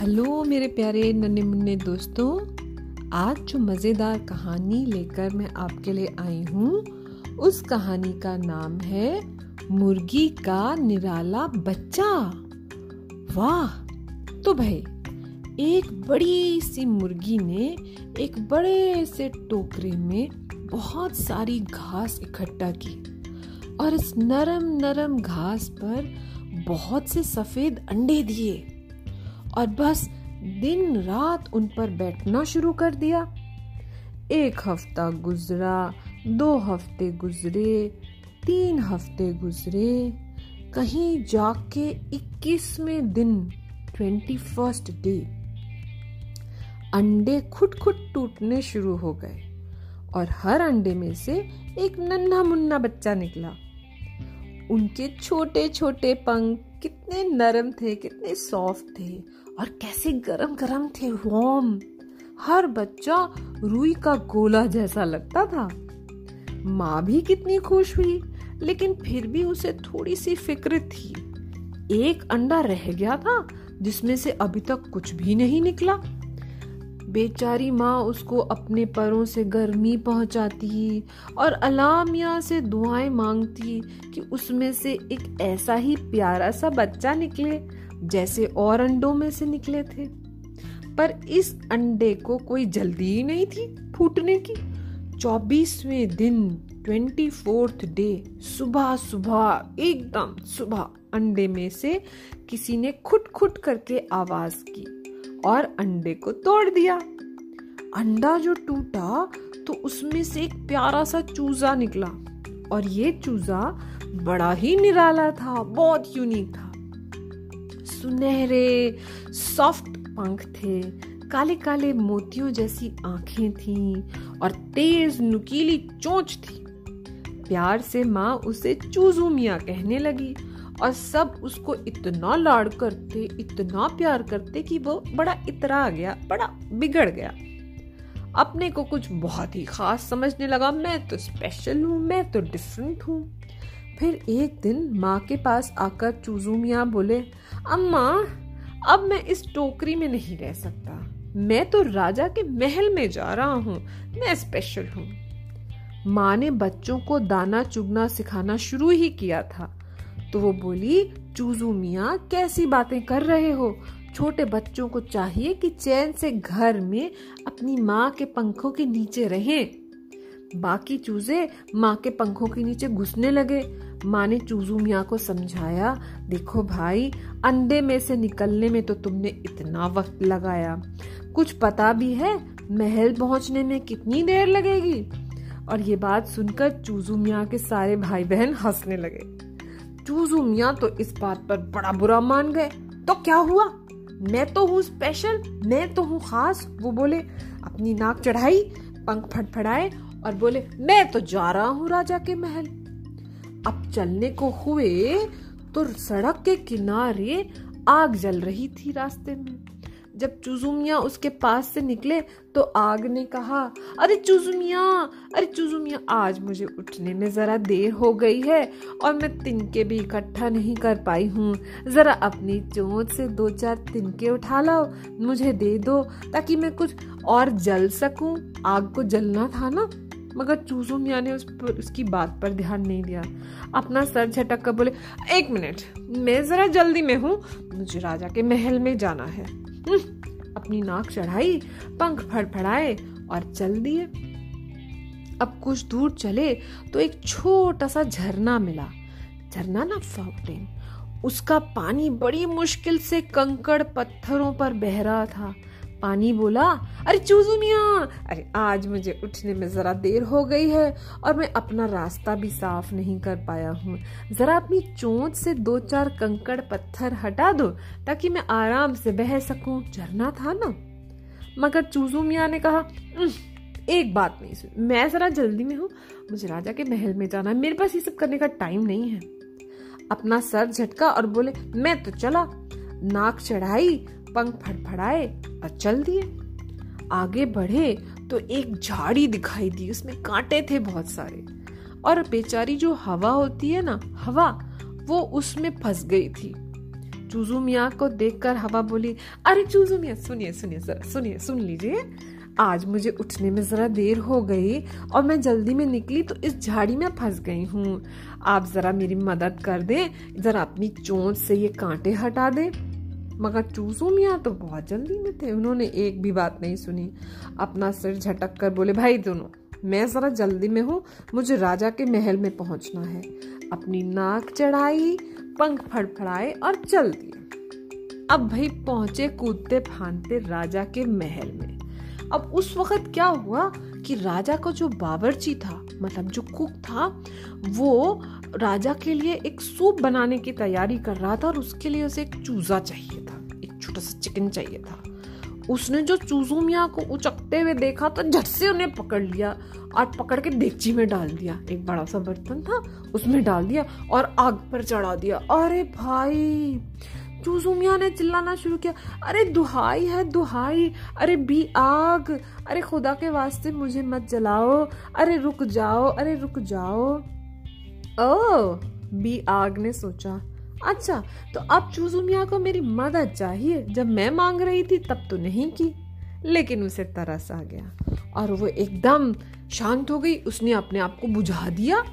Hello मेरे प्यारे नन्हे मुन्ने दोस्तों, आज जो मज़ेदार कहानी लेकर मैं आपके लिए आई हूँ, उस कहानी का नाम है मुर्गी का निराला बच्चा। वाह! तो भाई, एक बड़ी सी मुर्गी ने एक बड़े से टोकरे में बहुत सारी घास इकट्ठा की और इस नरम नरम घास पर बहुत से सफ़ेद अंडे दिए। और बस दिन रात उन पर बैठना शुरू कर दिया। एक हफ़्ता गुजरा, दो हफ़्ते गुजरे, तीन हफ़्ते गुजरे। कहीं जाके इक्कीसवें दिन, ट्वेंटी फ़र्स्ट डे। अंडे खुट खुट टूटने शुरू हो गए और हर अंडे में से एक नन्हा मुन्ना बच्चा निकला। उनके छोटे छोटे पंख कितने नरम थे, कितने सॉफ्ट थे और कैसे गरम गरम थे वॉर्म हर बच्चा रुई का गोला जैसा लगता था। माँ भी कितनी खुश हुई, लेकिन फिर भी उसे थोड़ी सी फ़िक्र थी। एक अंडा रह गया था, जिसमें से अभी तक कुछ भी नहीं निकला। बेचारी माँ उसको अपने परों से गर्मी पहुंचाती और अलामिया से दुआएँ मांगती कि उसमें से एक ऐसा ही प्यारा सा बच्चा निकले, जैसे और अंडों में से निकले थे। पर इस अंडे को कोई जल्दी ही नहीं थी फूटने की। चौबीसवें दिन, ट्वेंटी फोर्थ डे सुबह सुबह एकदम सुबह अंडे में से किसी ने खुट खुट करके आवाज़ की। और अंडे को तोड़ दिया। अंडा जो टूटा तो उसमें से एक प्यारा सा चूजा निकला और ये चूजा बड़ा ही निराला था, बहुत यूनिक था। सुनहरे सॉफ्ट पंख थे काले काले मोतियों जैसी आँखें थीं और तेज नुकीली चोंच थी। प्यार से माँ उसे चूजू मिया कहने लगी और सब उसको इतना लाड़ करते, इतना प्यार करते कि वो बड़ा इतरा गया, बड़ा बिगड़ गया। अपने को कुछ बहुत ही खास समझने लगा, मैं तो स्पेशल हूँ, मैं तो डिफरेंट हूँ। फिर एक दिन माँ के पास आकर चूजू मिया बोले, अम्मा, अब मैं इस टोकरी में नहीं रह सकता। मैं तो राजा के महल में जा रहा हूँ, मैं स्पेशल हूँ। माँ ने बच्चों को दाना चुगना सिखाना शुरू ही किया था। तो वो बोली, चूजू मिया, कैसी बातें कर रहे हो? छोटे बच्चों को चाहिए कि चैन से घर में अपनी माँ के पंखों के नीचे रहें। बाकी चूजे माँ के पंखों के नीचे घुसने लगे। माँ ने चूजू मियाँ को समझाया, देखो भाई, अंडे में से निकलने में तो तुमने इतना वक्त लगाया। कुछ पता भी है, महल पहुँचने में कितनी देर लगेगी? और ये बात सुनकर चूजू मियाँ के सारे भाई बहन हंसने लगे। चूजू मियाँ तो इस बात पर बड़ा बुरा मान गए। तो क्या हुआ? मैं तो हूँ स्पेशल मैं तो हूँ खास, वो बोले, अपनी नाक चढ़ाई, पंख फटफड़ाए और बोले, मैं तो जा रहा हूँ राजा के महल। अब चलने को हुए तो सड़क के किनारे आग जल रही थी रास्ते में। जब चुजुमिया उसके पास से निकले तो आग ने कहा, अरे चुजुमिया अरे चुजुमिया, आज मुझे उठने में जरा देर हो गई है और मैं तिनके भी इकट्ठा नहीं कर पाई हूँ। जरा अपनी चोट से दो चार तिनके उठा लाओ, मुझे दे दो, ताकि मैं कुछ और जल सकूँ। आग को जलना था ना, मगर चूजू ने उस पर, उसकी बात पर ध्यान नहीं दिया। अपना सर झटक कर बोले, एक मिनट, मैं जरा जल्दी में हूँ, मुझे राजा के महल में जाना है। अपनी नाक चढ़ाई, पंख फड़फड़ाए और चल दिए। अब कुछ दूर चले तो एक छोटा सा झरना मिला। झरना ना फाउंटेन। उसका पानी बड़ी मुश्किल से कंकड़ पत्थरों पर बह रहा था। पानी बोला, अरे चूजू मिया! अरे आज मुझे उठने में जरा देर हो गई है और मैं अपना रास्ता भी साफ़ नहीं कर पाया हूँ। जरा अपनी चोंच से दो चार कंकड़ पत्थर हटा दो ताकि मैं आराम से बह सकूँ। झरना था ना? मगर चूजू मिया ने कहा एक बात नहीं सुन, मैं जरा जल्दी में हूँ। मुझे राजा के महल में जाना है। मेरे पास ये सब करने का टाइम नहीं है। अपना सर झटका और बोले, मैं तो चला। नाक चढ़ाई, पंख फड़फड़ाए और चल दिए। आगे बढ़े तो एक झाड़ी दिखाई दी, उसमें कांटे थे बहुत सारे। और बेचारी जो हवा होती है ना, हवा, वो उसमें फंस गई थी। चूजू मियाँ को देखकर हवा बोली, अरे चूजू मियाँ, सुनिए सुनिए सुनिए, सुन लीजिए। आज मुझे उठने में ज़रा देर हो गई और मैं जल्दी में निकली तो इस झाड़ी में फंस गई हूँ। आप ज़रा मेरी मदद कर दें, ज़रा अपनी चोंच से ये कांटे हटा दें। मगर चूसू मियाँ तो बहुत जल्दी में थे। उन्होंने एक भी बात नहीं सुनी। अपना सिर झटक कर बोले, भाई दोनों, मैं ज़रा जल्दी में हूँ। मुझे राजा के महल में पहुँचना है। अपनी नाक चढ़ाई, पंख फड़फड़ाए और चल दिए। अब भाई पहुँचे कूदते फानते राजा के महल में। अब उस वक्त क्या हुआ कि राजा का जो बावर्ची था मतलब जो कुक था, वो राजा के लिए एक सूप बनाने की तैयारी कर रहा था और उसके लिए उसे एक चूजा चाहिए था। छोटा सा चिकन चाहिए था। उसने जो चूजू मिया को उचकते हुए देखा तो झट से उन्हें पकड़ लिया और पकड़ के देगची में डाल दिया। एक बड़ा सा बर्तन था, उसमें डाल दिया और आग पर चढ़ा दिया। अरे भाई, चूजू मिया ने चिल्लाना शुरू किया। अरे दुहाई है, दुहाई। अरे बी आग। अरे खुदा के वास्ते मुझे मत जलाओ। अरे रुक जाओ, अरे रुक जाओ। ओ, बी आग ने सोचा। अच्छा तो अब चूजू मिया को मेरी मदद चाहिए। जब मैं मांग रही थी, तब तो नहीं की। लेकिन उसे तरस आ गया और वो एकदम शांत हो गई। उसने अपने आप को बुझा दिया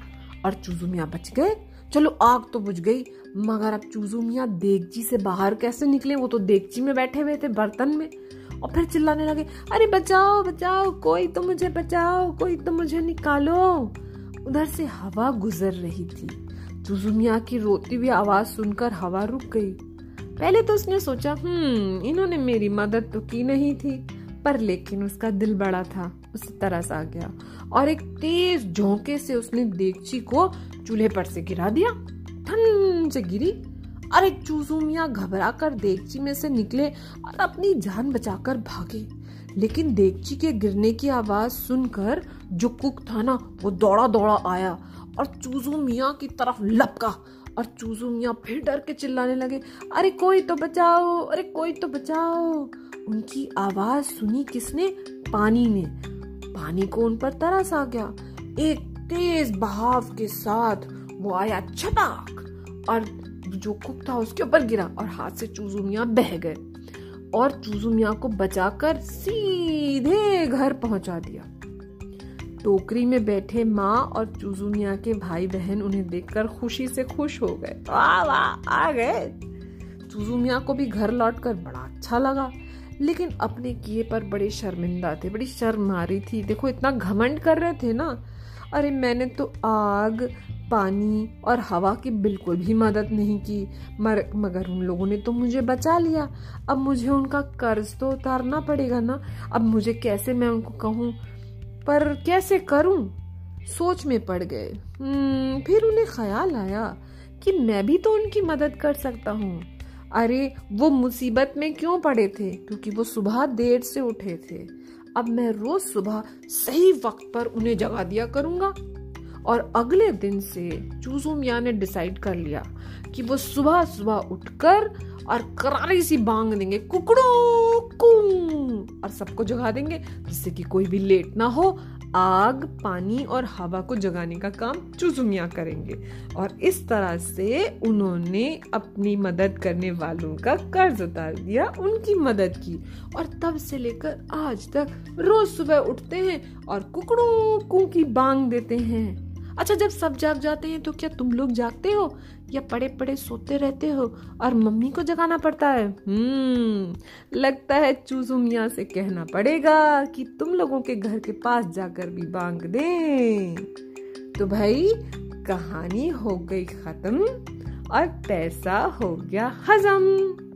और चूजू मिया बच गए। चलो, आग तो बुझ गई, मगर अब चूजू मियाँ देगची से बाहर कैसे निकले? वो तो देगची में बैठे हुए थे बर्तन में और फिर चिल्लाने लगे, अरे, बचाओ बचाओ, कोई तो मुझे बचाओ, कोई तो मुझे निकालो। उधर से हवा गुजर रही थी। चूजू मियाँ की रोती हुई आवाज़ सुनकर हवा रुक गई। पहले तो उसने सोचा हम्म इन्होंने मेरी मदद तो की नहीं थी, पर लेकिन उसका दिल बड़ा था, उसे तरस आ गया और एक तेज झोंके से उसने देगची को चूल्हे पर से गिरा दिया, धन से गिरी अरे चूजू मिया घबरा कर देगची में से निकले और अपनी जान बचाकर भागे। लेकिन देगची के गिरने की आवाज़ सुनकर जो कुक था ना, वो दौड़ा दौड़ा आया और चूजू मिया की तरफ़ लपका और चूजू मिया फिर डर के चिल्लाने लगे, अरे कोई तो बचाओ, अरे कोई तो बचाओ। उनकी आवाज़ सुनी किसने? पानी ने। पानी को उन पर तरस आ गया। एक तेज बहाव के साथ वो आया छटाक और जो कुक था उसके ऊपर गिरा और हाथ से चूजू मिया बह गए और चूजू मिया को बचाकर सीधे घर पहुँचा दिया। टोकरी में बैठे माँ और चूजू मिया के भाई बहन उन्हें देखकर खुशी से खुश हो गए। वाह वाह, आ गए। चूजू को भी घर लौटकर बड़ा अच्छा लगा, लेकिन अपने किए पर बड़े शर्मिंदा थे, बड़ी शर्म आ रही थी। देखो, इतना घमंड कर रहे थे ना। अरे, मैंने तो आग, पानी और हवा की बिल्कुल भी मदद नहीं की। मर, मगर उन लोगों ने तो मुझे बचा लिया। अब मुझे उनका कर्ज तो उतारना पड़ेगा ना। अब मुझे कैसे मैं उनको कहूँ? पर कैसे करूँ? सोच में पड़ गए। हम्म, फिर उन्हें ख्याल आया कि मैं भी तो उनकी मदद कर सकता हूँ। अरे वो मुसीबत में क्यों पड़े थे? क्योंकि वो सुबह देर से उठे थे। अब मैं रोज सुबह सही वक्त पर उन्हें जगा दिया करूँगा। और अगले दिन से चूजू मिया ने डिसाइड कर लिया कि वो सुबह सुबह उठकर और करारी सी बांग देंगे, कुकड़ो और सबको जगा देंगे, जिससे कि कोई भी लेट ना हो। आग, पानी और हवा को जगाने का काम चुजुमिया करेंगे। और इस तरह से उन्होंने अपनी मदद करने वालों का कर्ज उतार दिया, उनकी मदद की। और तब से लेकर आज तक रोज सुबह उठते हैं और कुकड़ों की बांग देते हैं। अच्छा जब सब जाग जाते हैं तो क्या तुम लोग जागते हो? या पड़े पड़े सोते रहते हो? और मम्मी को जगाना पड़ता है? हम्म लगता है चूजू मियाँ से कहना पड़ेगा कि तुम लोगों के घर के पास जाकर भी बांग दें। तो भाई, कहानी हो गई खत्म और पैसा हो गया हजम।